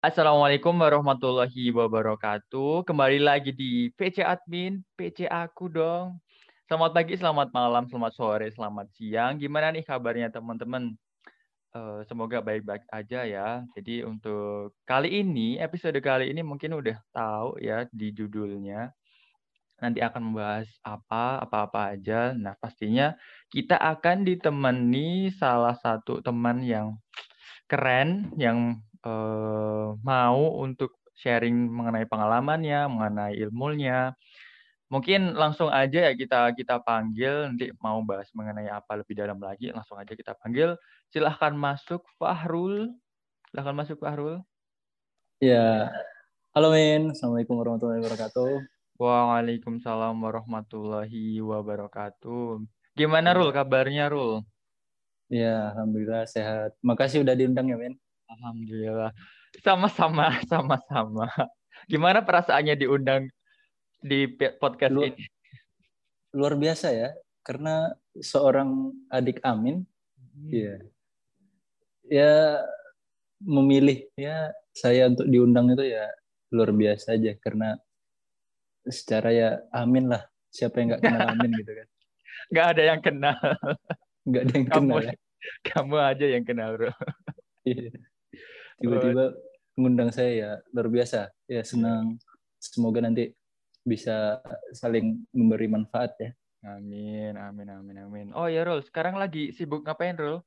Assalamualaikum warahmatullahi wabarakatuh. Kembali lagi di PC Admin, PC aku dong. Selamat pagi, selamat malam, selamat sore, selamat siang. Gimana nih kabarnya teman-teman? Uh, semoga baik-baik aja ya. Jadi untuk kali ini, episode kali ini mungkin udah tahu ya di judulnya. Nanti akan membahas apa, apa-apa aja. Nah pastinya kita akan ditemani salah satu teman yang keren, yang uh, mau untuk sharing mengenai pengalamannya, mengenai ilmunya. Mungkin langsung aja ya kita kita panggil nanti mau bahas mengenai apa lebih dalam lagi langsung aja kita panggil. Silahkan masuk Fahrul. Silahkan masuk Fahrul. Ya, halo Min. Assalamualaikum warahmatullahi wabarakatuh. Waalaikumsalam warahmatullahi wabarakatuh. Gimana Rul kabarnya Rul? Ya, alhamdulillah sehat. Makasih udah diundang ya, Min. Alhamdulillah. Sama-sama, sama-sama. Gimana perasaannya diundang di podcast Lu, ini? Luar biasa ya, karena seorang adik Amin, hmm. ya, ya memilih ya saya untuk diundang itu ya luar biasa aja karena secara ya Amin lah siapa yang nggak kenal Amin gitu kan nggak ada yang kenal nggak ada yang kamu, kenal ya kamu aja yang kenal bro iya tiba-tiba mengundang saya ya. Luar biasa. Ya senang. Semoga nanti bisa saling memberi manfaat ya. Amin amin amin amin. Oh ya Rul. Sekarang lagi sibuk ngapain Rul?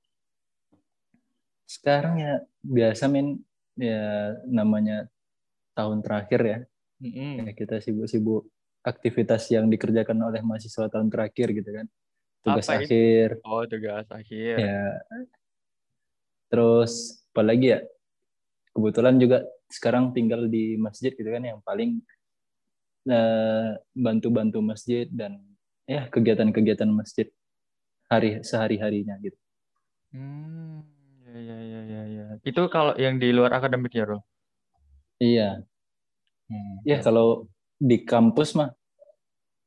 Sekarang ya biasa min. Ya namanya tahun terakhir ya, mm-hmm. ya kita sibuk-sibuk aktivitas yang dikerjakan oleh mahasiswa tahun terakhir gitu kan. Tugas Apa akhir. Itu? oh tugas akhir. Ya. Terus apalagi ya kebetulan juga sekarang tinggal di masjid gitu kan yang paling uh, bantu-bantu masjid dan ya kegiatan-kegiatan masjid hari sehari-harinya gitu. Hmm, ya ya ya ya ya. Itu kalau yang di luar akademik ya, Ro? Iya. Hmm. Ya kalau di kampus mah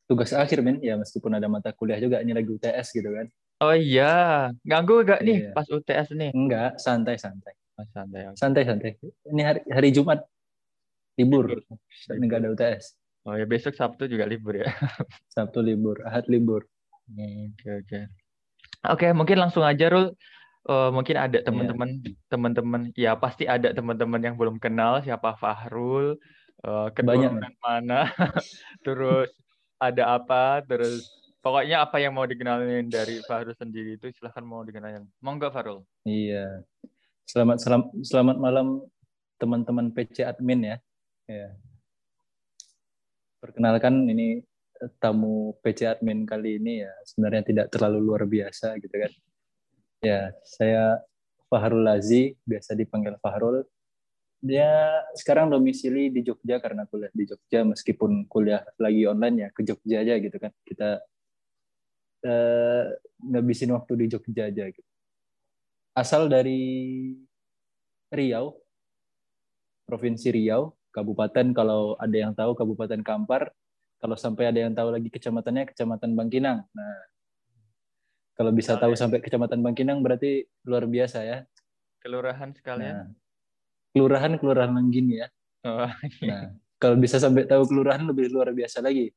tugas akhir men ya meskipun ada mata kuliah juga ini lagi UTS gitu kan. Oh iya, ganggu gak nih iya. pas UTS nih? Enggak, santai santai. Oh, santai. Santai santai. Ini hari hari Jumat libur. Enggak ada UTS. Oh ya besok Sabtu juga libur ya. Sabtu libur, Ahad libur. Oke okay, oke. Okay. Oke, okay, mungkin langsung aja Rul. Uh, mungkin ada iya. teman-teman yeah. teman-teman ya pasti ada teman-teman yang belum kenal siapa Fahrul, uh, keturunan mana, terus ada apa, terus pokoknya apa yang mau dikenalin dari Fahrul sendiri itu silahkan mau dikenalin. Monggo Fahrul. Iya. Selamat selamat selamat malam teman-teman PC admin ya. ya. Perkenalkan ini tamu PC admin kali ini ya sebenarnya tidak terlalu luar biasa gitu kan. Ya, saya Fahrul Lazi, biasa dipanggil Fahrul. Dia sekarang domisili di Jogja karena kuliah di Jogja meskipun kuliah lagi online ya ke Jogja aja gitu kan. Kita uh, ngabisin waktu di Jogja aja gitu asal dari Riau, Provinsi Riau, Kabupaten kalau ada yang tahu Kabupaten Kampar, kalau sampai ada yang tahu lagi kecamatannya Kecamatan Bangkinang. Nah, kalau bisa tahu sampai Kecamatan Bangkinang berarti luar biasa ya. Kelurahan sekalian. Nah, kelurahan kelurahan Langgini ya. Oh, iya. Nah, kalau bisa sampai tahu kelurahan lebih luar biasa lagi.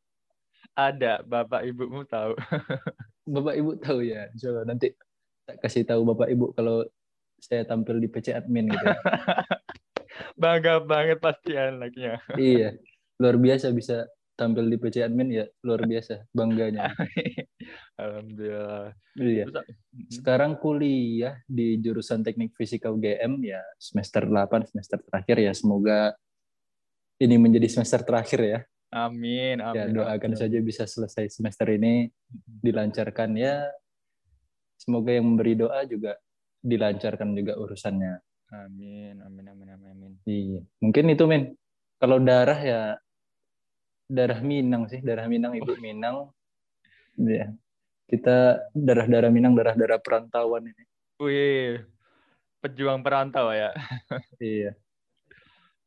Ada, bapak ibumu tahu. bapak ibu tahu ya. Coba nanti kasih tahu bapak ibu kalau saya tampil di PC admin gitu. Bangga banget pasti anaknya. iya, luar biasa bisa tampil di PC admin ya luar biasa bangganya. Alhamdulillah. Iya. Sekarang kuliah di jurusan Teknik Fisika UGM ya semester 8 semester terakhir ya semoga ini menjadi semester terakhir ya. Amin, amin. Ya doakan amin. saja bisa selesai semester ini dilancarkan ya semoga yang memberi doa juga dilancarkan juga urusannya. Amin, amin, amin, amin, amin. Iya, mungkin itu men. Kalau darah ya darah Minang sih, darah Minang ibu oh. Minang. Iya. Kita darah-darah Minang, darah-darah perantauan ini. Wih, pejuang perantau ya. iya.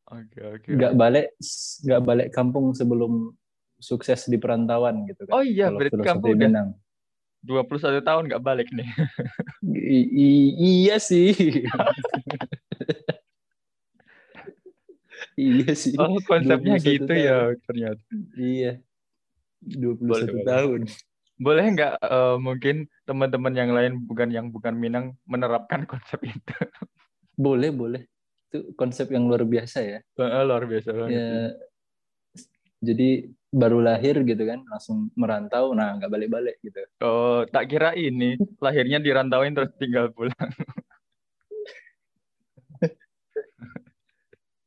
Oke, oke. Gak balik, gak balik kampung sebelum sukses di perantauan gitu kan. Oh iya, berarti kamu udah Minang. 21 tahun nggak balik nih. I iya sih. iya sih. Oh, konsepnya 21 gitu tahun. ya ternyata. Iya. 21 Boleh, tahun. Boleh nggak eh, mungkin teman-teman yang lain bukan yang bukan Minang menerapkan konsep itu? Boleh, boleh. Itu konsep yang luar biasa ya. Luar biasa banget. ya jadi baru lahir gitu kan, langsung merantau, nah nggak balik-balik gitu. Oh, tak kira ini lahirnya dirantauin terus tinggal pulang.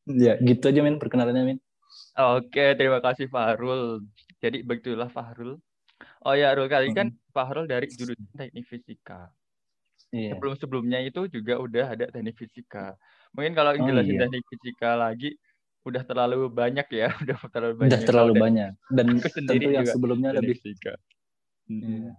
Ya, gitu aja Min perkenalannya Min. Oke, terima kasih Fahrul. Jadi begitulah Fahrul. Oh ya, Rul kali kan Fahrul dari jurusan teknik fisika. Iya. Sebelum-sebelumnya itu juga udah ada teknik fisika. Mungkin kalau Oh, jelasin iya. teknik fisika lagi udah terlalu banyak ya, udah terlalu banyak. Udah yang terlalu dari banyak. Dan Aku sendiri tentu yang juga sebelumnya lebih. Mm-mm.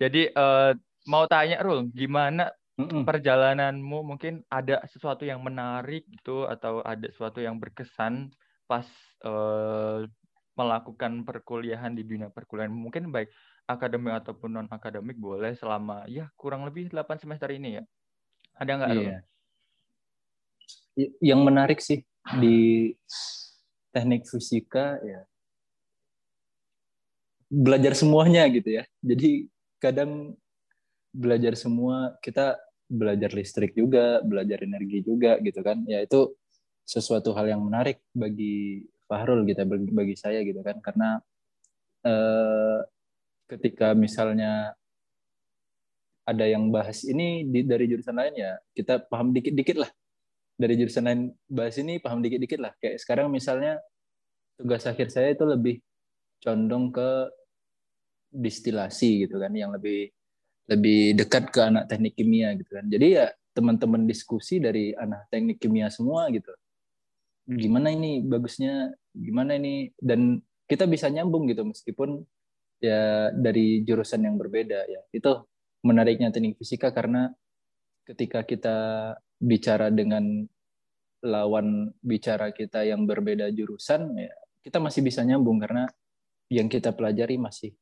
Jadi eh, mau tanya Rul, gimana Mm-mm. perjalananmu mungkin ada sesuatu yang menarik gitu atau ada sesuatu yang berkesan pas eh, melakukan perkuliahan di dunia perkuliahan mungkin baik akademik ataupun non akademik boleh selama ya kurang lebih 8 semester ini ya ada nggak Rul? Iya. Y- Yang menarik sih di teknik fisika ya belajar semuanya gitu ya. Jadi kadang belajar semua kita belajar listrik juga, belajar energi juga gitu kan. Ya itu sesuatu hal yang menarik bagi Fahrul gitu bagi, saya gitu kan karena eh, ketika misalnya ada yang bahas ini di, dari jurusan lain ya kita paham dikit-dikit lah dari jurusan lain bahas ini paham dikit-dikit lah. Kayak sekarang misalnya tugas akhir saya itu lebih condong ke distilasi gitu kan yang lebih lebih dekat ke anak teknik kimia gitu kan. Jadi ya teman-teman diskusi dari anak teknik kimia semua gitu. Gimana ini bagusnya? Gimana ini? Dan kita bisa nyambung gitu meskipun ya dari jurusan yang berbeda ya. Itu menariknya teknik fisika karena ketika kita bicara dengan lawan bicara kita yang berbeda jurusan ya kita masih bisa nyambung karena yang kita pelajari masih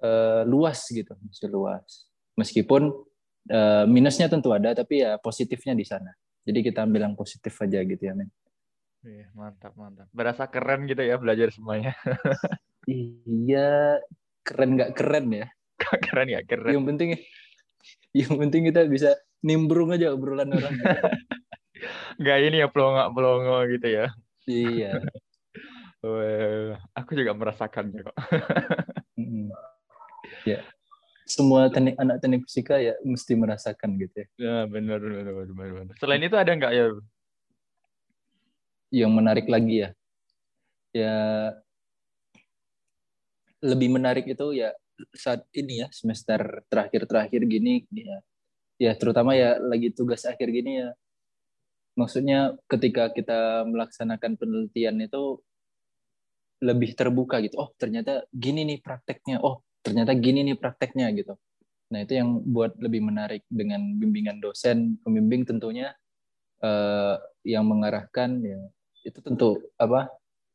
eh, luas gitu masih luas. Meskipun eh, minusnya tentu ada tapi ya positifnya di sana. Jadi kita ambil yang positif aja gitu ya men Iya, mantap mantap. Berasa keren gitu ya belajar semuanya. Iya keren nggak keren ya? Keren ya keren. Yang penting yang penting kita bisa nimbrung aja obrolan orang nggak ini ya pelongo pelongo gitu ya. Iya. Wah, aku juga merasakannya kok. Ya. Semua teknik anak teknik fisika ya mesti merasakan gitu ya. Ya benar benar benar benar, benar. selain itu ada nggak ya? Yang menarik lagi ya. Ya lebih menarik itu ya saat ini ya semester terakhir-terakhir gini ya. Ya terutama ya lagi tugas akhir gini ya maksudnya ketika kita melaksanakan penelitian itu lebih terbuka gitu. Oh ternyata gini nih prakteknya. Oh ternyata gini nih prakteknya gitu. Nah itu yang buat lebih menarik dengan bimbingan dosen pembimbing tentunya eh, yang mengarahkan ya itu tentu apa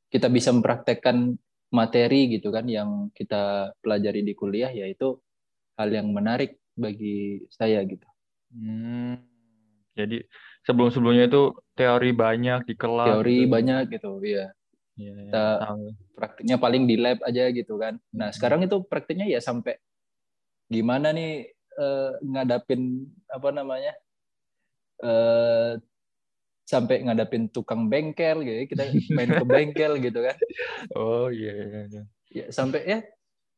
kita bisa mempraktekkan materi gitu kan yang kita pelajari di kuliah yaitu hal yang menarik bagi saya gitu. Hmm, jadi sebelum-sebelumnya itu teori banyak di kelas. teori gitu. banyak gitu ya Iya, iya, Kita- tahu. praktiknya paling di lab aja gitu kan nah Mhm. sekarang itu praktiknya ya sampai gimana nih eh, ngadapin apa namanya eh, sampai ngadapin tukang bengkel gitu ya. kita main ke bengkel gitu kan Oh iya, iya, iya. ya sampai ya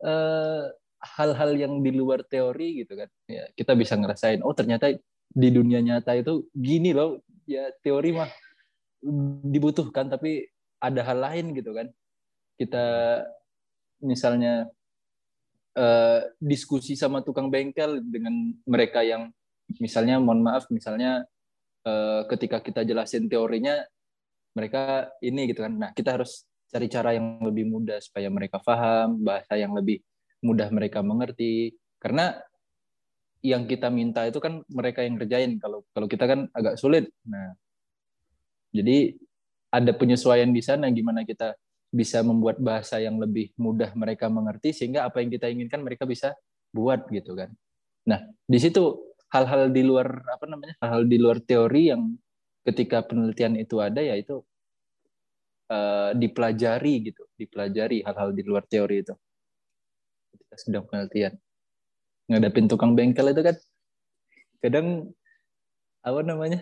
eh, hal-hal yang di luar teori gitu kan ya kita bisa ngerasain oh ternyata di dunia nyata itu gini loh. Ya teori mah dibutuhkan tapi ada hal lain gitu kan. Kita misalnya eh, diskusi sama tukang bengkel dengan mereka yang misalnya mohon maaf misalnya eh, ketika kita jelasin teorinya mereka ini gitu kan. Nah kita harus cari cara yang lebih mudah supaya mereka paham bahasa yang lebih mudah mereka mengerti. Karena yang kita minta itu kan mereka yang kerjain kalau kalau kita kan agak sulit nah jadi ada penyesuaian di sana gimana kita bisa membuat bahasa yang lebih mudah mereka mengerti sehingga apa yang kita inginkan mereka bisa buat gitu kan nah di situ hal-hal di luar apa namanya hal-hal di luar teori yang ketika penelitian itu ada ya itu uh, dipelajari gitu, dipelajari hal-hal di luar teori itu. Kita sedang penelitian. Ngadapin tukang bengkel itu kan. Kadang apa namanya?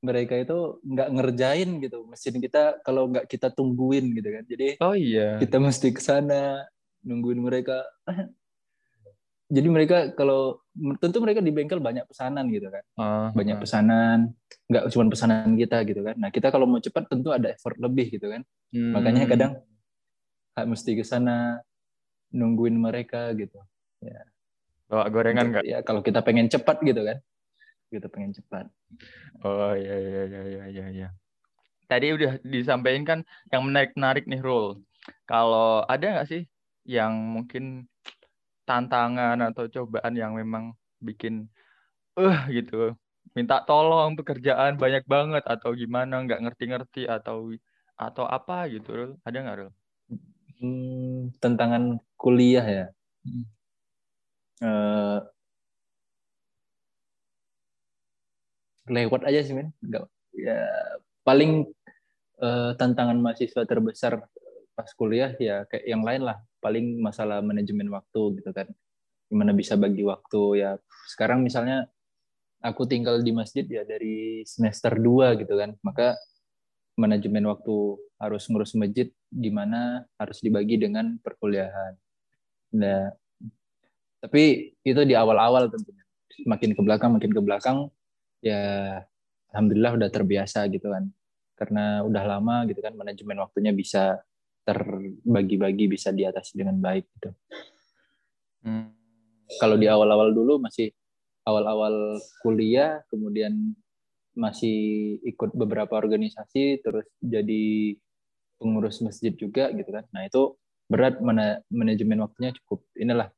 mereka itu nggak ngerjain gitu. Mesin kita kalau nggak kita tungguin gitu kan. Jadi oh iya. kita mesti ke sana nungguin mereka. Jadi mereka kalau tentu mereka di bengkel banyak pesanan gitu kan. Uh, banyak pesanan. Nggak cuma pesanan kita gitu kan. Nah kita kalau mau cepat tentu ada effort lebih gitu kan. Hmm. makanya kadang mesti ke sana nungguin mereka gitu. Ya bawa gorengan nggak ya kalau kita pengen cepat gitu kan kita pengen cepat oh iya iya iya iya iya ya. tadi udah disampaikan kan yang menarik menarik nih rule kalau ada nggak sih yang mungkin tantangan atau cobaan yang memang bikin eh uh, gitu minta tolong pekerjaan banyak banget atau gimana nggak ngerti-ngerti atau atau apa gitu Rul? ada nggak Rul? Hmm, tantangan kuliah ya hmm. Uh, lewat aja sih men. Nggak ya paling uh, tantangan mahasiswa terbesar pas kuliah ya kayak yang lain lah. Paling masalah manajemen waktu gitu kan. Gimana bisa bagi waktu ya. Sekarang misalnya aku tinggal di masjid ya dari semester 2 gitu kan. Maka manajemen waktu harus ngurus masjid gimana harus dibagi dengan perkuliahan. Nah tapi itu di awal-awal tentunya makin ke belakang makin ke belakang ya alhamdulillah udah terbiasa gitu kan karena udah lama gitu kan manajemen waktunya bisa terbagi-bagi bisa diatasi dengan baik gitu. Hmm. Kalau di awal-awal dulu masih awal-awal kuliah, kemudian masih ikut beberapa organisasi, terus jadi pengurus masjid juga gitu kan. Nah itu berat mana manajemen waktunya cukup inilah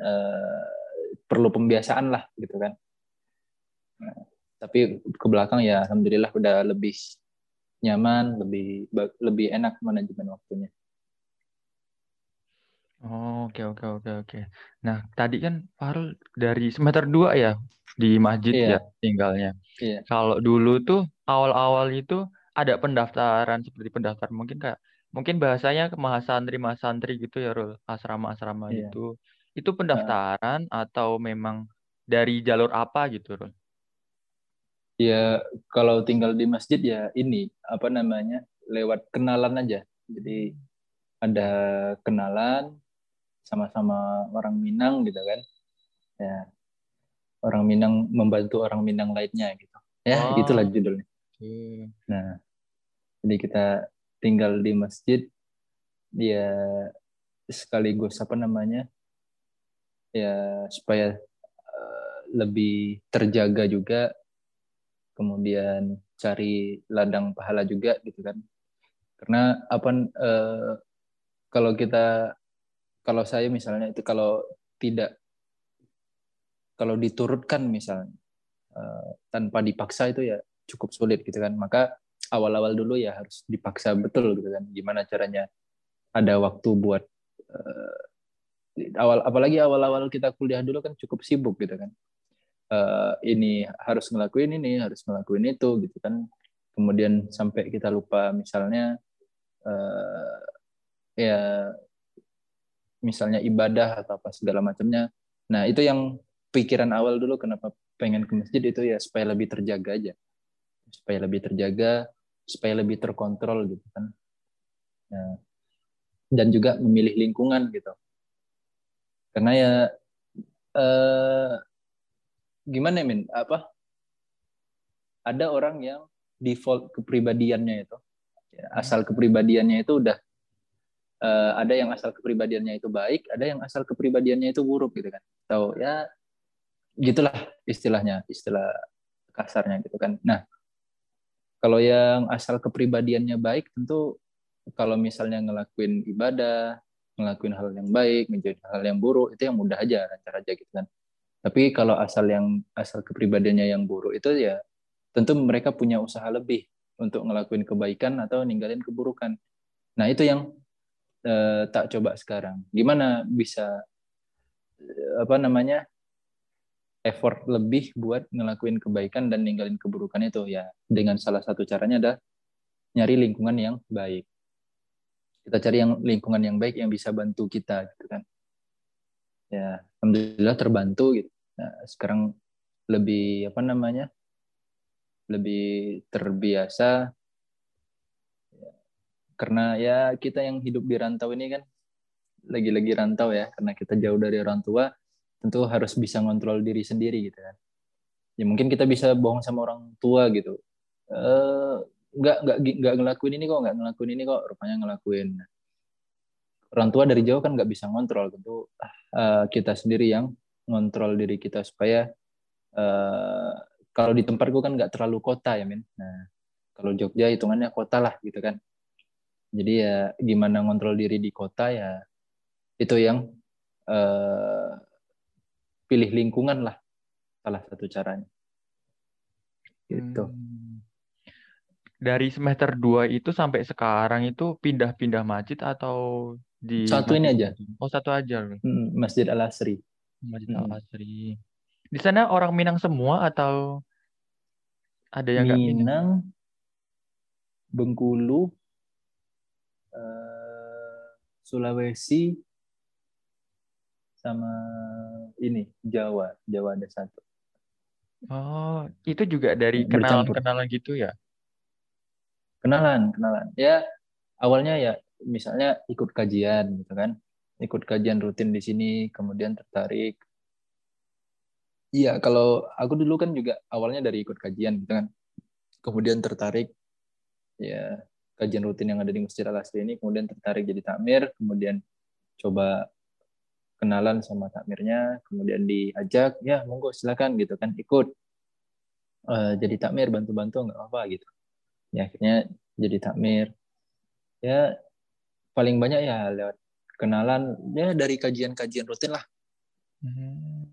uh, perlu pembiasaan lah gitu kan. Nah, tapi ke belakang ya alhamdulillah udah lebih nyaman, lebih lebih enak manajemen waktunya. Oh, oke oke oke oke. Nah, tadi kan Farul dari semester 2 ya di masjid iya. ya tinggalnya. Iya. Kalau dulu tuh awal-awal itu ada pendaftaran seperti pendaftar mungkin kayak mungkin bahasanya ke mahasantri mahasantri gitu ya Rul, asrama-asrama iya. itu. Itu pendaftaran nah. atau memang dari jalur apa gitu Rul? ya kalau tinggal di masjid ya ini apa namanya lewat kenalan aja jadi ada kenalan sama-sama orang Minang gitu kan ya orang Minang membantu orang Minang lainnya gitu ya oh. itulah judulnya hmm. nah jadi kita tinggal di masjid dia sekaligus apa namanya ya supaya uh, lebih terjaga juga kemudian cari ladang pahala juga gitu kan. Karena apa eh, kalau kita kalau saya misalnya itu kalau tidak kalau diturutkan misalnya eh, tanpa dipaksa itu ya cukup sulit gitu kan. Maka awal-awal dulu ya harus dipaksa betul gitu kan gimana caranya ada waktu buat eh, awal apalagi awal-awal kita kuliah dulu kan cukup sibuk gitu kan. Uh, ini harus ngelakuin ini harus ngelakuin itu gitu kan. Kemudian sampai kita lupa misalnya uh, ya misalnya ibadah atau apa segala macamnya. Nah itu yang pikiran awal dulu kenapa pengen ke masjid itu ya supaya lebih terjaga aja. Supaya lebih terjaga supaya lebih terkontrol gitu kan. Nah, dan juga memilih lingkungan gitu karena ya eh, gimana min? Apa? Ada orang yang default kepribadiannya itu. Ya, asal kepribadiannya itu udah uh, ada yang asal kepribadiannya itu baik ada yang asal kepribadiannya itu buruk gitu kan. Atau ya gitulah istilahnya istilah kasarnya gitu kan. Nah kalau yang asal kepribadiannya baik tentu kalau misalnya ngelakuin ibadah ngelakuin hal yang baik menjadi hal yang buruk itu yang mudah aja lancar aja gitu kan tapi kalau asal yang asal kepribadiannya yang buruk itu ya tentu mereka punya usaha lebih untuk ngelakuin kebaikan atau ninggalin keburukan. Nah itu yang eh, tak coba sekarang. Gimana bisa eh, apa namanya effort lebih buat ngelakuin kebaikan dan ninggalin keburukan itu ya dengan salah satu caranya adalah nyari lingkungan yang baik kita cari yang lingkungan yang baik yang bisa bantu kita gitu kan. Ya alhamdulillah terbantu gitu. Nah, sekarang lebih apa namanya lebih terbiasa karena ya kita yang hidup di rantau ini kan lagi-lagi rantau ya. Karena kita jauh dari orang tua tentu harus bisa ngontrol diri sendiri gitu kan. Ya mungkin kita bisa bohong sama orang tua gitu. Eh nggak nggak nggak ngelakuin ini kok nggak ngelakuin ini kok rupanya ngelakuin. Orang tua dari jauh kan nggak bisa ngontrol tentu uh, kita sendiri yang ngontrol diri kita supaya uh, kalau di tempatku kan nggak terlalu kota ya min. Nah kalau Jogja hitungannya kota lah gitu kan. Jadi ya gimana ngontrol diri di kota ya itu yang uh, pilih lingkungan lah salah satu caranya. Gitu. Hmm dari semester 2 itu sampai sekarang itu pindah-pindah masjid atau di satu ini aja. Oh, satu aja. Hmm, masjid Al Asri. Masjid hmm. Al Asri. Di sana orang Minang semua atau ada yang Minang, Minang Bengkulu, uh, Sulawesi, sama ini Jawa. Jawa ada satu. Oh, itu juga dari kenalan-kenalan gitu ya? Kenalan kenalan. Ya awalnya ya misalnya ikut kajian gitu kan. Ikut kajian rutin di sini kemudian tertarik. Iya kalau aku dulu kan juga awalnya dari ikut kajian gitu kan. Kemudian tertarik ya kajian rutin yang ada di Masjid Al Asri ini kemudian tertarik jadi takmir kemudian coba kenalan sama takmirnya kemudian diajak ya monggo silakan gitu kan ikut. Uh, jadi takmir bantu-bantu nggak apa-apa gitu ya akhirnya jadi takmir ya paling banyak ya lewat kenalan ya dari kajian-kajian rutin lah hmm.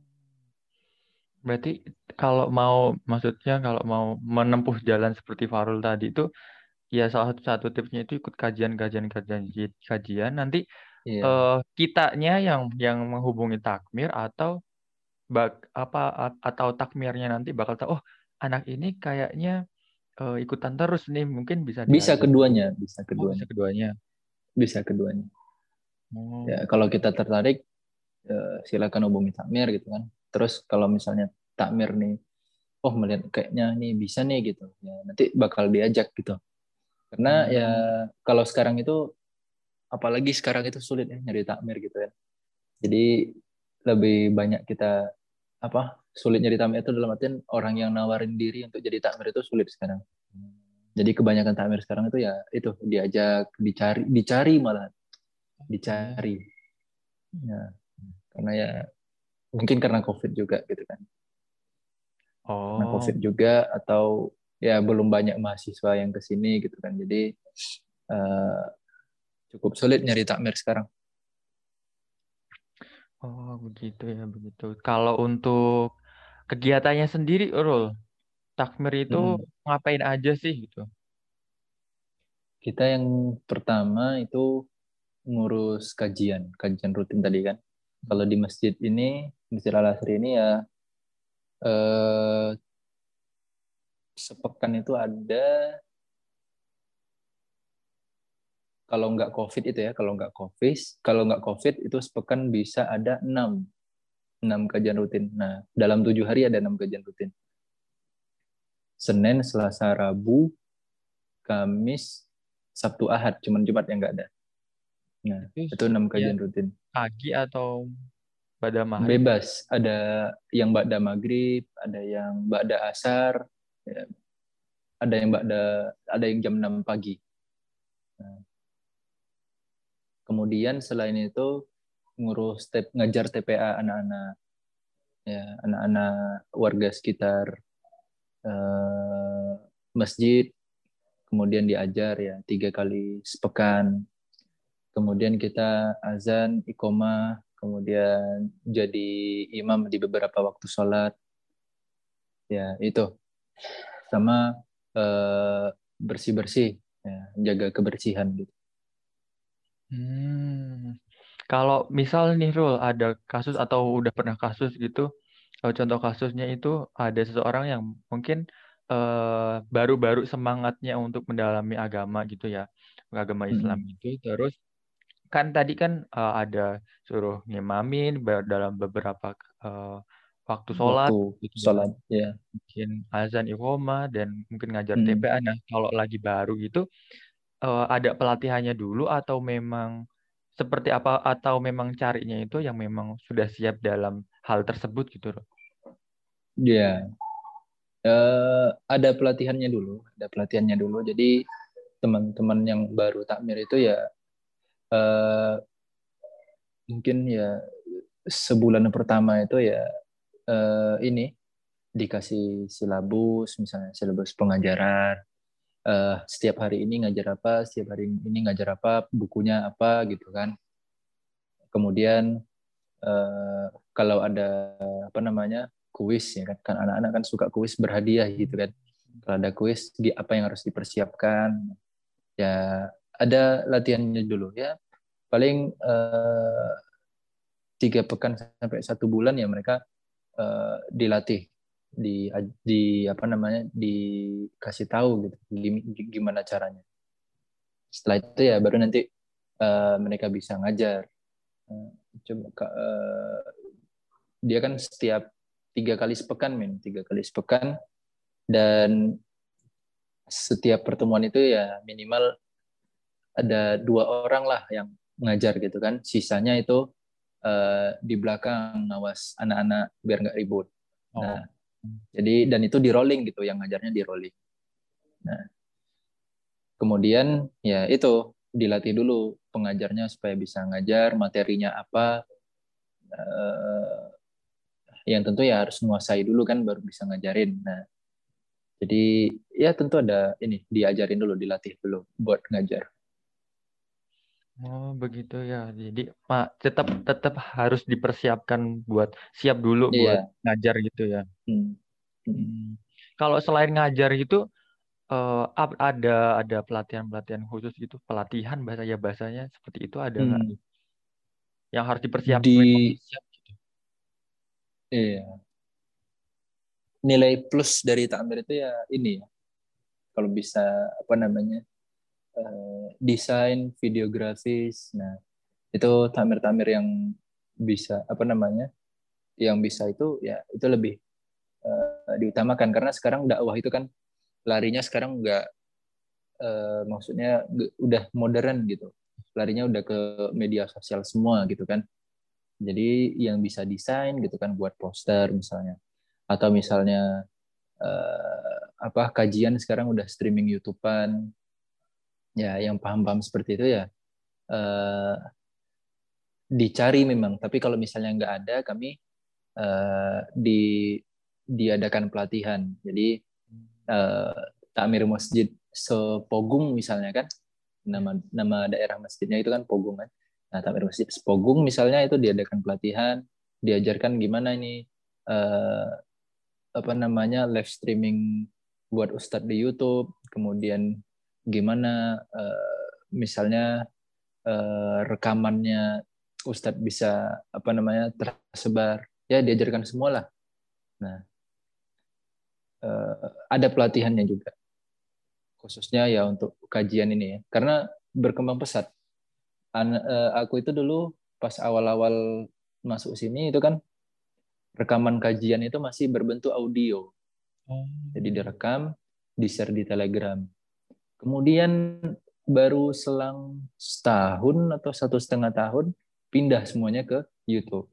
berarti kalau mau maksudnya kalau mau menempuh jalan seperti Farul tadi itu ya salah satu satu tipsnya itu ikut kajian-kajian kajian kajian nanti yeah. Iya. uh, kitanya yang yang menghubungi takmir atau bak, apa atau takmirnya nanti bakal tahu oh anak ini kayaknya uh, ikutan terus nih mungkin bisa bisa keduanya bisa keduanya. oh, bisa keduanya. Bisa keduanya. Oh. ya kalau kita tertarik ya, silakan hubungi takmir gitu kan. Terus kalau misalnya takmir nih oh melihat kayaknya nih bisa nih gitu. Ya nanti bakal diajak gitu. Karena hmm. ya kalau sekarang itu apalagi sekarang itu sulit ya nyari takmir gitu ya. Jadi lebih banyak kita apa sulit nyari takmir itu dalam artian orang yang nawarin diri untuk jadi takmir itu sulit sekarang. Jadi kebanyakan takmir sekarang itu ya itu diajak, dicari, dicari malah, dicari. Ya, karena ya mungkin karena covid juga gitu kan. Oh. Karena covid juga atau ya belum banyak mahasiswa yang ke sini gitu kan. Jadi uh, cukup sulit nyari takmir sekarang. Oh begitu ya begitu. Kalau untuk kegiatannya sendiri, Rul, takmir itu hmm. ngapain aja sih gitu? Kita yang pertama itu ngurus kajian, kajian rutin tadi kan. Kalau di masjid ini, Masjid Al Asri ini ya eh, sepekan itu ada kalau nggak covid itu ya kalau nggak covid kalau nggak covid itu sepekan bisa ada enam enam kajian rutin. Nah, dalam tujuh hari ada enam kajian rutin. Senin, Selasa, Rabu, Kamis, Sabtu, Ahad. Cuman Jumat yang nggak ada. Nah, itu, itu enam kajian ya, rutin. Pagi atau pada maghrib? Bebas. Ada yang pada maghrib, ada yang pada asar, ya. ada yang pada ada yang jam 6 pagi. Nah. Kemudian selain itu ngurus tep, ngajar TPA anak-anak ya anak-anak warga sekitar uh, masjid kemudian diajar ya tiga kali sepekan. Kemudian kita azan ikoma kemudian jadi imam di beberapa waktu sholat. Ya itu. Sama uh, eh, bersih bersih ya, jaga kebersihan gitu hmm. Kalau misal nih Rul ada kasus atau udah pernah kasus gitu, contoh kasusnya itu ada seseorang yang mungkin eh, baru-baru semangatnya untuk mendalami agama gitu ya, agama Islam Hmm. itu. Terus kan tadi kan eh, ada suruh ngimamin dalam beberapa eh, waktu sholat Waktu gitu ya. sholat, ya. Mungkin azan iqomah dan mungkin ngajar Hmm. TPA. Nah, kalau lagi baru gitu eh, ada pelatihannya dulu atau memang seperti apa atau memang carinya itu yang memang sudah siap dalam hal tersebut gitu loh. Ya, Eh, ada pelatihannya dulu, ada pelatihannya dulu. Jadi teman-teman yang baru takmir itu ya eh, mungkin ya sebulan pertama itu ya eh, ini dikasih silabus, misalnya silabus pengajaran. Eh, setiap hari ini ngajar apa, setiap hari ini ngajar apa, bukunya apa gitu kan. Kemudian eh, kalau ada apa namanya kuis ya kan, kan anak-anak kan suka kuis berhadiah gitu kan. Kalau ada kuis, di apa yang harus dipersiapkan? Ya ada latihannya dulu ya. Paling eh, tiga pekan sampai satu bulan ya mereka eh, dilatih di di apa namanya dikasih tahu gitu gim- gimana caranya. Setelah itu ya baru nanti eh, mereka bisa ngajar. Eh, Coba eh, dia kan setiap tiga kali sepekan men tiga kali sepekan dan setiap pertemuan itu ya minimal ada dua orang lah yang ngajar gitu kan sisanya itu eh, di belakang ngawas anak-anak biar nggak ribut Oh. nah jadi dan itu di rolling gitu yang ngajarnya di rolling nah kemudian ya itu dilatih dulu pengajarnya supaya bisa ngajar materinya apa eh, yang tentu ya harus menguasai dulu kan baru bisa ngajarin. Nah, jadi ya tentu ada ini diajarin dulu, dilatih dulu buat ngajar. Oh, begitu ya. Jadi, Pak, tetap tetap harus dipersiapkan buat siap dulu buat Iya. ngajar gitu ya. Hmm. Hmm. Hmm. Kalau selain ngajar gitu, eh, ap- ada ada pelatihan-pelatihan khusus gitu, pelatihan bahasa ya bahasanya seperti itu ada nggak? Hmm. Yang harus dipersiapkan Di siap gitu. iya. Nilai plus dari takmir itu ya ini ya. Kalau bisa apa namanya? Eh, desain videografis. Nah, itu takmir-takmir yang bisa apa namanya? Yang bisa itu ya itu lebih eh, diutamakan karena sekarang dakwah itu kan larinya sekarang nggak eh, maksudnya udah modern gitu larinya udah ke media sosial semua gitu kan jadi yang bisa desain gitu kan buat poster misalnya atau misalnya eh, apa kajian sekarang udah streaming YouTubean ya yang paham-paham seperti itu ya eh, dicari memang. Tapi kalau misalnya nggak ada kami eh, di diadakan pelatihan. Jadi eh, takmir masjid sepogung misalnya kan nama nama daerah masjidnya itu kan Pogung kan. Nah takmir masjid sepogung misalnya itu diadakan pelatihan diajarkan gimana ini eh, apa namanya live streaming buat ustadz di YouTube kemudian gimana eh, misalnya eh, rekamannya ustadz bisa apa namanya tersebar. Ya diajarkan semua lah nah eh, ada pelatihannya juga. Khususnya ya untuk kajian ini ya. Karena berkembang pesat. An- eh, aku itu dulu pas awal-awal masuk sini itu kan rekaman kajian itu masih berbentuk audio. Oh. jadi direkam di share di telegram kemudian baru selang setahun atau satu setengah tahun pindah semuanya ke YouTube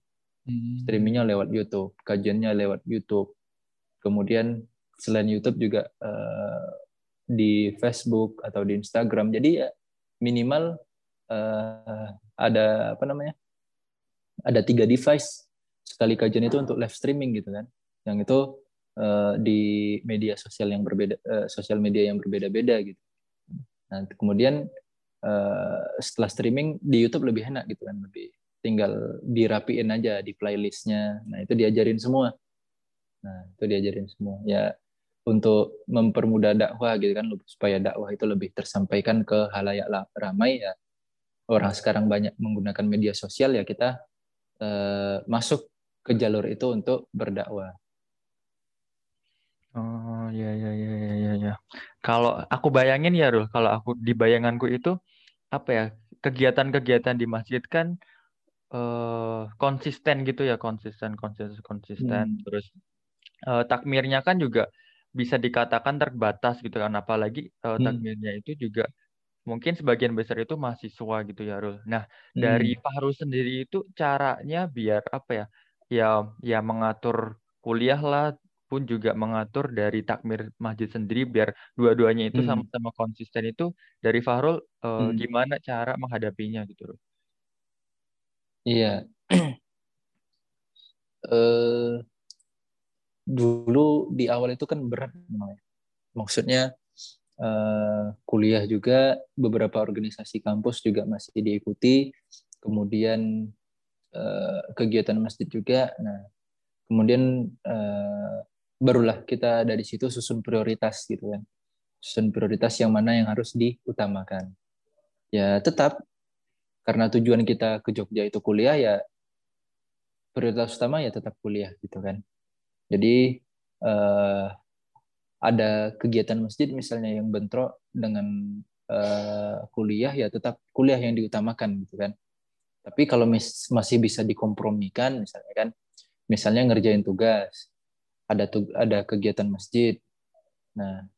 Hmm. streamingnya lewat YouTube kajiannya lewat YouTube kemudian selain YouTube juga eh, di Facebook atau di Instagram. Jadi ya minimal eh, ada apa namanya? Ada tiga device sekali kajian itu untuk live streaming gitu kan. Yang itu eh, di media sosial yang berbeda, sosial media yang berbeda-beda gitu. Nah kemudian eh, setelah streaming di YouTube lebih enak gitu kan, lebih tinggal dirapiin aja di playlistnya. Nah itu diajarin semua. Nah itu diajarin semua. Ya untuk mempermudah dakwah gitu kan supaya dakwah itu lebih tersampaikan ke halayak la- ramai ya orang sekarang banyak menggunakan media sosial ya kita eh, masuk ke jalur itu untuk berdakwah Kalau aku bayangin ya Rul, kalau aku di bayanganku itu apa ya kegiatan-kegiatan di masjid kan eh, konsisten gitu ya konsisten konsisten konsisten Hmm. terus eh, takmirnya kan juga bisa dikatakan terbatas gitu kan apalagi Hmm. takmirnya itu juga mungkin sebagian besar itu mahasiswa gitu ya Rul. Nah dari Hmm. Fahru sendiri itu caranya biar apa ya ya ya mengatur kuliah lah pun juga mengatur dari takmir masjid sendiri biar dua-duanya itu Hmm. sama-sama konsisten itu dari Fahrul Hmm. gimana cara menghadapinya gitu Rul. Iya. Eh, dulu di awal itu kan berat ya. Maksudnya eh, kuliah juga beberapa organisasi kampus juga masih diikuti, kemudian eh, kegiatan masjid juga. Nah, kemudian eh, barulah kita dari situ susun prioritas gitu kan. Susun prioritas yang mana yang harus diutamakan. Ya tetap karena tujuan kita ke Jogja itu kuliah ya prioritas utama ya tetap kuliah gitu kan. Jadi eh, ada kegiatan masjid misalnya yang bentrok dengan eh, kuliah ya tetap kuliah yang diutamakan gitu kan. Tapi kalau masih bisa dikompromikan misalnya kan, misalnya ngerjain tugas, ada ada kegiatan masjid. Nah,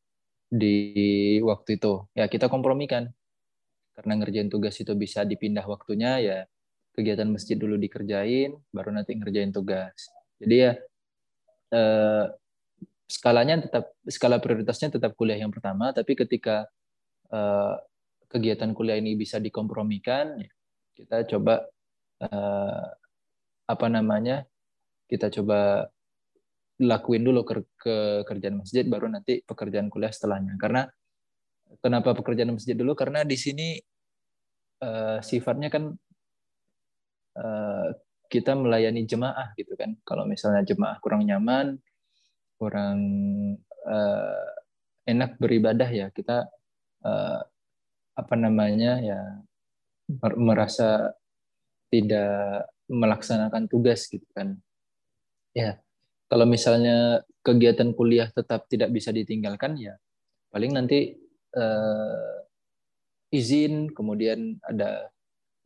di waktu itu ya kita kompromikan karena ngerjain tugas itu bisa dipindah waktunya ya kegiatan masjid dulu dikerjain baru nanti ngerjain tugas jadi ya eh, skalanya tetap skala prioritasnya tetap kuliah yang pertama tapi ketika eh, kegiatan kuliah ini bisa dikompromikan ya, kita coba eh, apa namanya kita coba lakuin dulu ke, ke kerjaan masjid baru nanti pekerjaan kuliah setelahnya. Karena kenapa pekerjaan masjid dulu? Karena di sini uh, sifatnya kan uh, kita melayani jemaah gitu kan. Kalau misalnya jemaah kurang nyaman kurang uh, enak beribadah ya kita uh, apa namanya ya merasa tidak melaksanakan tugas gitu kan. Ya kalau misalnya kegiatan kuliah tetap tidak bisa ditinggalkan ya paling nanti uh, izin kemudian ada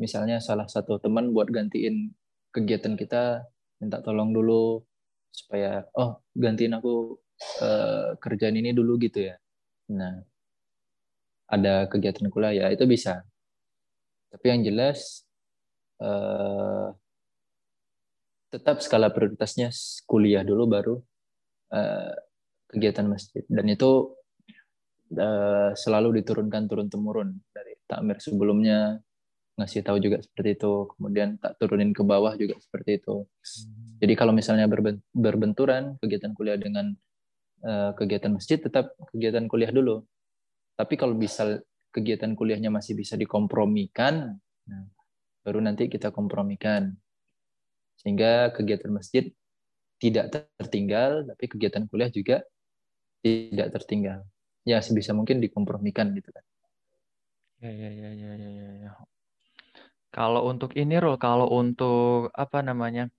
misalnya salah satu teman buat gantiin kegiatan kita minta tolong dulu supaya oh gantiin aku uh, kerjaan ini dulu gitu ya. Nah ada kegiatan kuliah ya itu bisa. Tapi yang jelas uh, tetap skala prioritasnya kuliah dulu baru uh, kegiatan masjid. Dan itu uh, selalu diturunkan turun temurun dari takmir sebelumnya ngasih tahu juga seperti itu. Kemudian tak turunin ke bawah juga seperti itu. Jadi kalau misalnya berbenturan kegiatan kuliah dengan uh, kegiatan masjid tetap kegiatan kuliah dulu. Tapi kalau bisa kegiatan kuliahnya masih bisa dikompromikan nah, baru nanti kita kompromikan sehingga kegiatan masjid tidak tertinggal tapi kegiatan kuliah juga tidak tertinggal ya sebisa mungkin dikompromikan gitu kan ya ya ya ya ya ya, ya. kalau untuk ini Rul kalau untuk apa namanya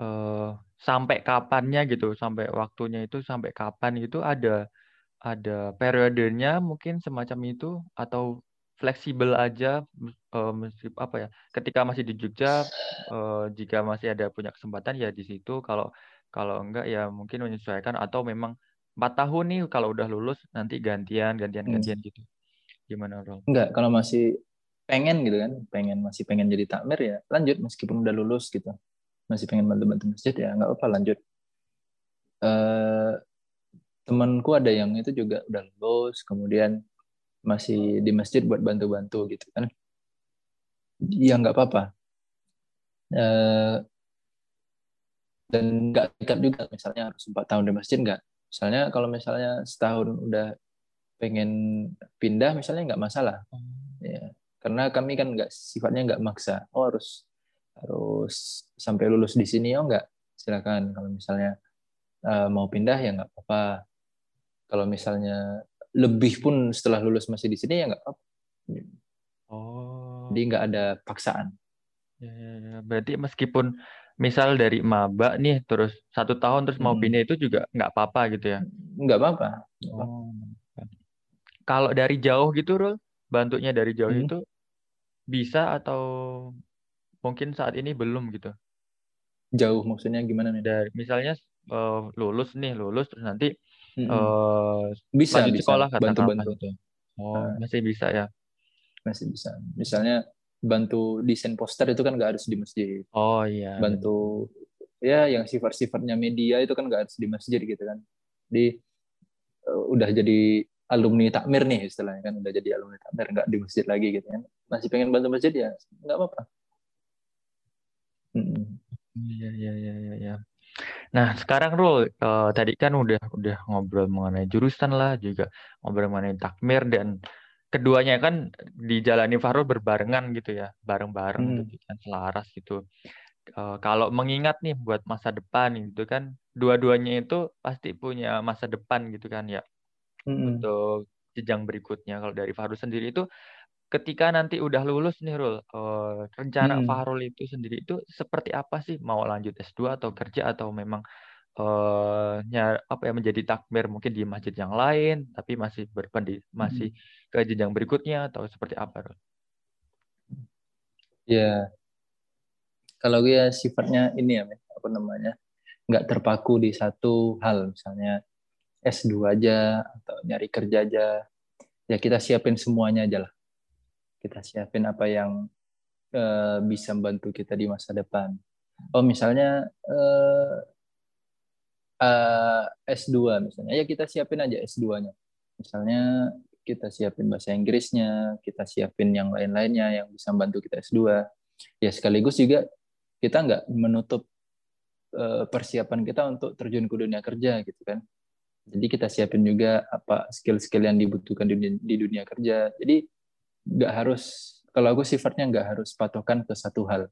uh, sampai kapannya gitu sampai waktunya itu sampai kapan gitu ada ada periodenya mungkin semacam itu atau fleksibel aja uh, apa ya ketika masih di Jogja uh, jika masih ada punya kesempatan ya di situ kalau kalau enggak ya mungkin menyesuaikan atau memang empat tahun nih kalau udah lulus nanti gantian gantian gantian hmm. gitu gimana Rol? Enggak kalau masih pengen gitu kan pengen masih pengen jadi takmir ya lanjut meskipun udah lulus gitu masih pengen bantu-bantu masjid ya nggak apa lanjut uh, temanku ada yang itu juga udah lulus kemudian masih di masjid buat bantu-bantu gitu kan. Ya nggak apa-apa. Uh, dan nggak tingkat juga misalnya harus empat tahun di masjid nggak? Misalnya kalau misalnya setahun udah pengen pindah misalnya nggak masalah. Ya karena kami kan nggak sifatnya nggak maksa. Oh harus harus sampai lulus di sini oh nggak? Silakan. Kalau misalnya uh, mau pindah ya nggak apa-apa. Kalau misalnya lebih pun setelah lulus masih di sini ya nggak apa Oh. Jadi nggak ada paksaan. Ya, ya, ya. Berarti meskipun misal dari maba nih terus satu tahun terus mau Hmm. pindah itu juga nggak apa-apa gitu ya? nggak apa-apa. Oh. Kalau dari jauh gitu, Rul, bantunya dari jauh Hmm. itu bisa atau mungkin saat ini belum gitu? Jauh maksudnya gimana nih? Dari misalnya eh, lulus nih, lulus terus nanti Mm-mm. eh bisa lanjut bisa sekolah katakanlah bantu-bantu gitu. Oh, Ah. masih bisa ya. masih bisa. Misalnya bantu desain poster itu kan nggak harus di masjid. Oh iya. Bantu ya yang sifat-sifatnya media itu kan nggak harus di masjid gitu kan. Di eh, udah jadi alumni takmir nih istilahnya kan udah jadi alumni takmir nggak di masjid lagi gitu kan. Masih pengen bantu masjid ya nggak apa-apa. Iya, iya, iya, iya, iya. Nah, sekarang Rul, eh, tadi kan udah udah ngobrol mengenai jurusan lah, juga ngobrol mengenai takmir dan keduanya kan dijalani Fahrul berbarengan gitu ya, bareng-bareng Hmm. gitu kan, selaras gitu. Eh, kalau mengingat nih buat masa depan gitu kan, dua-duanya itu pasti punya masa depan gitu kan ya, Mm-mm. untuk jenjang berikutnya. Kalau dari Fahrul sendiri itu ketika nanti udah lulus nih Rul, eh, rencana Hmm. Fahrul itu sendiri itu seperti apa sih? Mau lanjut S2 atau kerja atau memang eh nya- apa ya menjadi takmir mungkin di masjid yang lain tapi masih berpendi masih ke jenjang berikutnya atau seperti apa Rul? Ya, kalau gue ya sifatnya ini ya, apa namanya, nggak terpaku di satu hal, misalnya S2 aja atau nyari kerja aja, ya kita siapin semuanya aja lah. Kita siapin apa yang eh, bisa membantu kita di masa depan. Oh, misalnya eh, eh, S2 misalnya, ya kita siapin aja S2-nya. Misalnya kita siapin bahasa Inggrisnya, kita siapin yang lain-lainnya yang bisa membantu kita S2 ya sekaligus juga kita nggak menutup eh, persiapan kita untuk terjun ke dunia kerja gitu kan jadi kita siapin juga apa skill-skill yang dibutuhkan di dunia, di dunia kerja jadi nggak harus kalau aku sifatnya nggak harus patokan ke satu hal.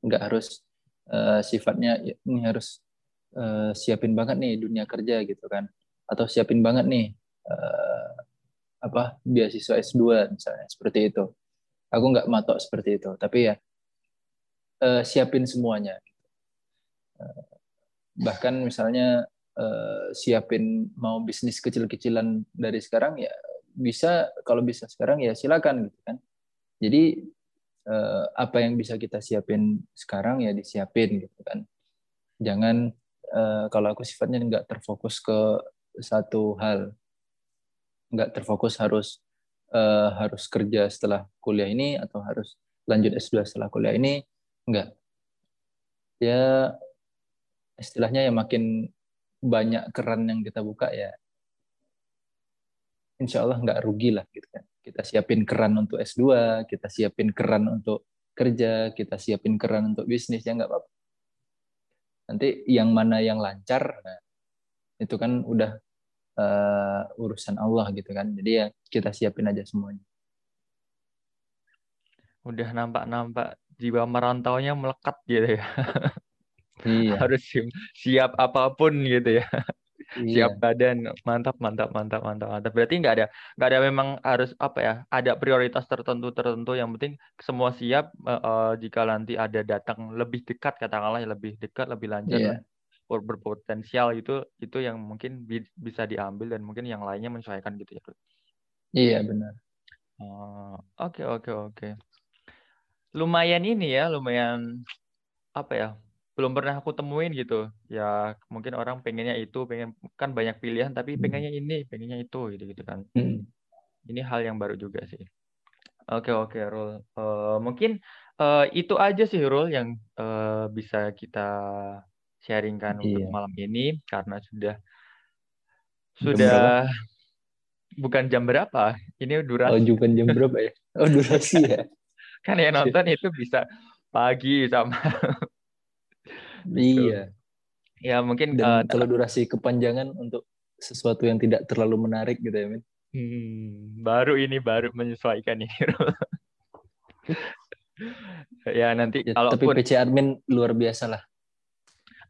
Nggak harus eh, sifatnya ya, ini harus eh, siapin banget nih dunia kerja gitu kan. Atau siapin banget nih eh, apa beasiswa S2 misalnya seperti itu. Aku nggak matok seperti itu tapi ya eh, siapin semuanya. Eh, bahkan misalnya eh, siapin mau bisnis kecil-kecilan dari sekarang ya bisa kalau bisa sekarang ya silakan gitu kan. Jadi eh, apa yang bisa kita siapin sekarang ya disiapin gitu kan. Jangan eh, kalau aku sifatnya nggak terfokus ke satu hal. Nggak terfokus harus eh, harus kerja setelah kuliah ini atau harus lanjut S2 setelah kuliah ini enggak ya istilahnya ya makin banyak keran yang kita buka ya insya Allah nggak rugi lah gitu kan. Kita siapin keran untuk S2 kita siapin keran untuk kerja kita siapin keran untuk bisnis ya nggak apa-apa. Nanti yang mana yang lancar nah, itu kan udah eh, urusan Allah gitu kan. Jadi ya kita siapin aja semuanya. Udah nampak-nampak jiwa merantaunya melekat gitu ya. iya. Harus si- siap apa pun gitu ya. Iya Siap badan. Mantap, mantap, mantap, mantap, mantap. Berarti nggak ada nggak ada memang harus apa ya? Ada prioritas tertentu tertentu yang penting semua siap eh, eh, jika nanti ada datang lebih dekat katakanlah lebih dekat, lebih lanjut iya ber- berpotensial itu itu yang mungkin bi- bisa diambil dan mungkin yang lainnya menyesuaikan gitu ya. Iya benar Oh, Oke, oke, oke. Lumayan ini ya, lumayan apa ya? Belum pernah aku temuin gitu. Ya, mungkin orang pengennya itu, pengen kan banyak pilihan tapi Hmm. pengennya ini, pengennya itu gitu gitu kan. Mm. Ini hal yang baru juga sih. Oke, oke, Rul. Eh, mungkin eh, itu aja sih, Rul, yang eh, bisa kita sharingkan untuk Iya. malam ini karena sudah Jam sudah bukan jam berapa. Ini Oh, durasi. bukan jam berapa ya? Oh, durasi ya? Kan yang nonton itu bisa pagi sama. Iya. ya mungkin Dan kalau durasi kepanjangan untuk sesuatu yang tidak terlalu menarik gitu ya, Min? hmm, baru ini baru menyesuaikan ini. ya nanti Ya, tapi kalaupun PC admin luar biasa lah.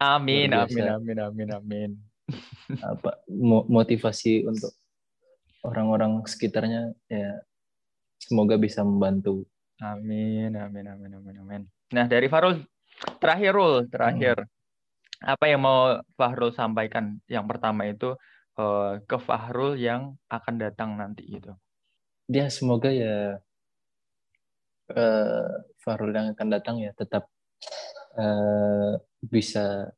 amin luar amin biasa. amin amin amin. Apa mo- motivasi untuk orang-orang sekitarnya ya semoga bisa membantu. Amin, amin, amin, amin, amin. Nah, dari Farul, terakhir Rul, terakhir. Apa yang mau Fahrul sampaikan? Yang pertama itu uh, ke Fahrul yang akan datang nanti gitu. Ya semoga ya uh, Fahrul yang akan datang ya tetap uh, bisa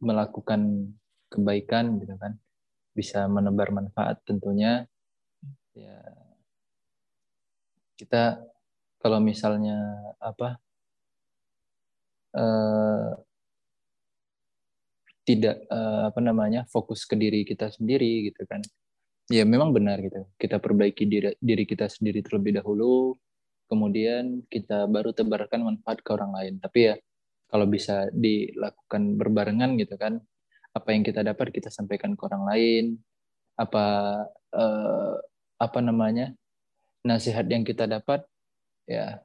melakukan kebaikan gitu kan, bisa menebar manfaat tentunya. Ya kita kalau misalnya apa uh, tidak uh, apa namanya fokus ke diri kita sendiri gitu kan. Ya memang benar gitu. Kita perbaiki diri diri kita sendiri terlebih dahulu kemudian kita baru tebarkan manfaat ke orang lain. Tapi ya kalau bisa dilakukan berbarengan gitu kan apa yang kita dapat kita sampaikan ke orang lain apa uh, apa namanya nasihat yang kita dapat ya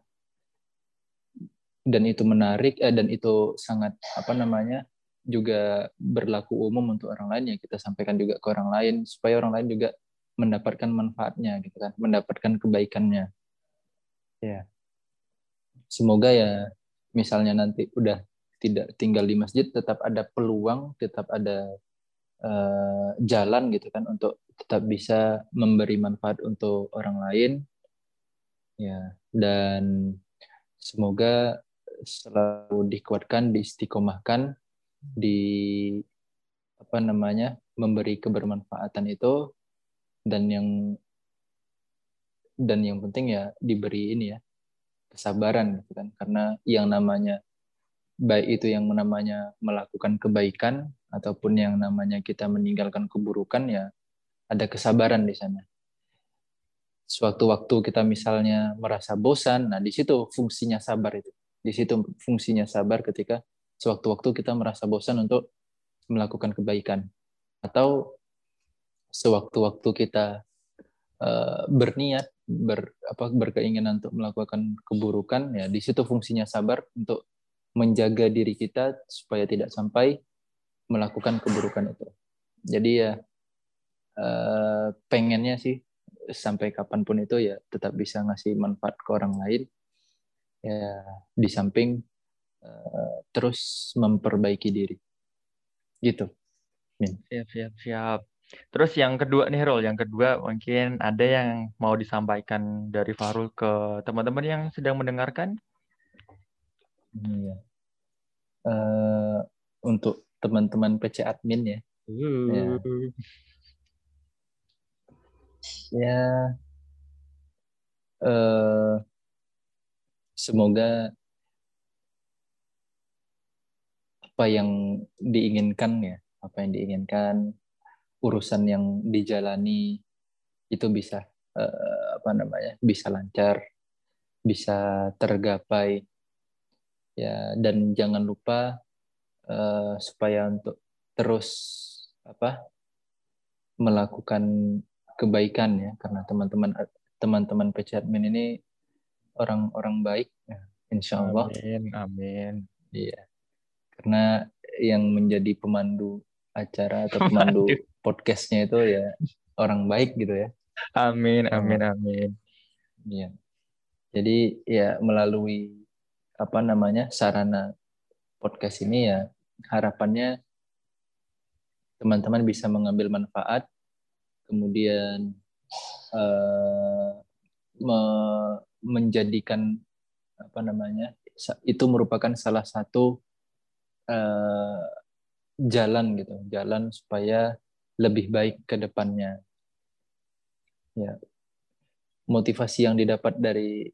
dan itu menarik eh, dan itu sangat apa namanya juga berlaku umum untuk orang lain. Ya kita sampaikan juga ke orang lain supaya orang lain juga mendapatkan manfaatnya gitu kan mendapatkan kebaikannya. Ya semoga ya misalnya nanti udah tidak tinggal di masjid tetap ada peluang tetap ada uh, jalan gitu kan untuk tetap bisa memberi manfaat untuk orang lain. Ya dan semoga selalu dikuatkan diistiqomahkan di apa namanya memberi kebermanfaatan itu dan yang dan yang penting ya diberi ini ya kesabaran gitu kan karena yang namanya baik itu yang namanya melakukan kebaikan ataupun yang namanya kita meninggalkan keburukan ya ada kesabaran di sana. Sewaktu-waktu kita misalnya merasa bosan, nah di situ fungsinya sabar itu. Di situ fungsinya sabar ketika sewaktu-waktu kita merasa bosan untuk melakukan kebaikan. Atau sewaktu-waktu kita uh, berniat ber apa berkeinginan untuk melakukan keburukan ya di situ fungsinya sabar untuk menjaga diri kita supaya tidak sampai melakukan keburukan itu. Jadi ya uh, pengennya sih sampai kapan pun itu ya tetap bisa ngasih manfaat ke orang lain ya di samping Eh, terus memperbaiki diri. Gitu. Min. Siap, siap, siap. Terus yang kedua nih Rol, yang kedua mungkin ada yang mau disampaikan dari Farul ke teman-teman yang sedang mendengarkan? Iya. Uh, untuk teman-teman PC admin ya. Uh. Ya. ya. Uh, semoga apa yang diinginkan ya apa yang diinginkan urusan yang dijalani itu bisa uh, apa namanya bisa lancar bisa tergapai. Ya dan jangan lupa uh, supaya untuk terus apa melakukan kebaikan ya. Karena teman-teman teman-teman admin ini orang-orang baik ya, insya Allah amin amin. Iya. Karena yang menjadi pemandu acara atau pemandu. podcastnya itu ya orang baik gitu ya. Amin amin amin. Iya. Jadi ya melalui apa namanya sarana podcast ini ya harapannya teman-teman bisa mengambil manfaat kemudian uh, me menjadikan apa namanya itu merupakan salah satu uh, jalan gitu, jalan supaya lebih baik ke depannya. Ya. Motivasi yang didapat dari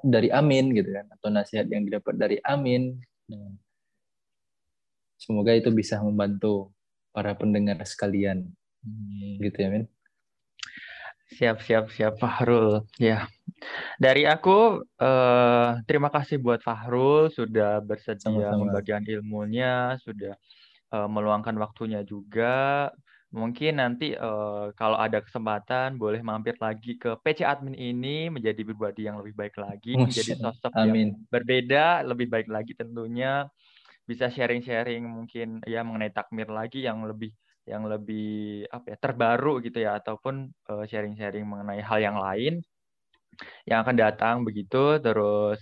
dari Amin gitu kan atau nasihat yang didapat dari Amin. Ya. Semoga itu bisa membantu para pendengar sekalian. Gitu ya, Min. Siap, siap, siap, Fahrul. Ya, dari aku eh, terima kasih buat Fahrul sudah bersedia Sama-sama. membagikan ilmunya, sudah eh, meluangkan waktunya juga. Mungkin nanti eh, kalau ada kesempatan boleh mampir lagi ke PC Admin ini menjadi pribadi yang lebih baik lagi, menjadi sosok Amin. yang berbeda, lebih baik lagi tentunya. Bisa sharing-sharing mungkin ya mengenai takmir lagi yang lebih yang lebih apa ya terbaru gitu ya ataupun uh, sharing-sharing mengenai hal yang lain yang akan datang begitu terus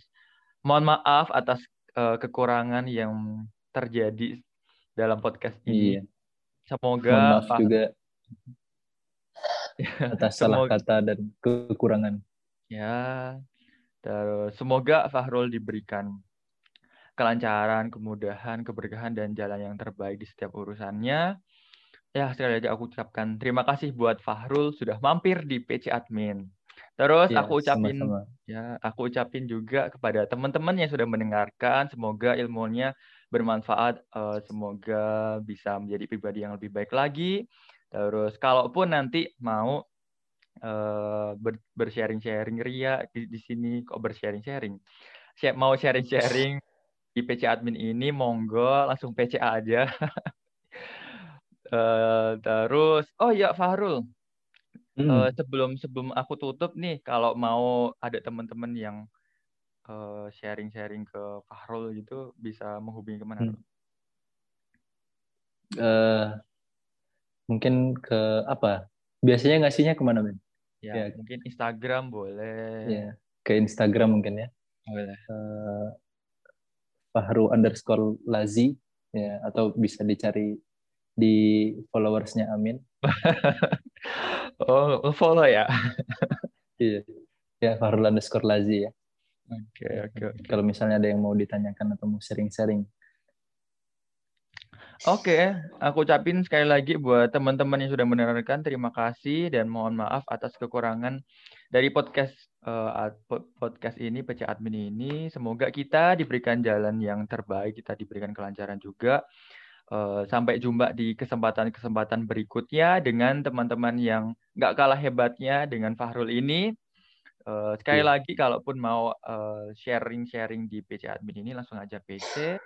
mohon maaf atas uh, kekurangan yang terjadi dalam podcast ini. Iya. Semoga maaf juga atas salah kata dan kekurangan. Ya, terus semoga Fahrul diberikan kelancaran, kemudahan, keberkahan, dan jalan yang terbaik di setiap urusannya. Ya, sekali lagi aku ucapkan terima kasih buat Fahrul sudah mampir di PC Admin. Terus ya, aku ucapin sama -sama. ya, aku ucapin juga kepada teman-teman yang sudah mendengarkan, semoga ilmunya bermanfaat, uh, semoga bisa menjadi pribadi yang lebih baik lagi. Terus kalaupun nanti mau uh, ber bersharing-sharing Ria di, di sini kok bersharing-sharing. Mau sharing-sharing di PC admin ini monggo langsung PCA aja. uh, terus oh ya Fahrul. Hmm. Uh, sebelum sebelum aku tutup nih kalau mau ada teman-teman yang uh, sharing-sharing ke Fahrul gitu bisa menghubungi ke mana? Hmm. Uh, mungkin ke apa? Biasanya ngasihnya ke mana, Ben? Ya, ya, mungkin Instagram boleh. Ya, ke Instagram mungkin ya. Boleh. Uh, Fahru underscore Lazi ya atau bisa dicari di followersnya Amin. oh, follow ya? iya. Ya, Fahrul underscore Lazi ya. Oke, okay, oke. Okay, Kalau misalnya ada yang mau ditanyakan atau mau sharing-sharing. Oke, okay, aku ucapin sekali lagi buat teman-teman yang sudah mendengarkan, terima kasih dan mohon maaf atas kekurangan dari podcast uh, podcast ini, PC Admin ini. Semoga kita diberikan jalan yang terbaik, kita diberikan kelancaran juga. Uh, sampai jumpa di kesempatan-kesempatan berikutnya dengan teman-teman yang nggak kalah hebatnya dengan Fahrul ini. Uh, sekali yeah. lagi, kalaupun mau sharing-sharing uh, di PC Admin ini, langsung aja PC.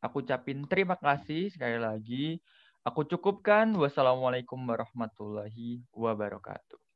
Aku ucapin terima kasih sekali lagi. Aku cukupkan. Wassalamualaikum warahmatullahi wabarakatuh.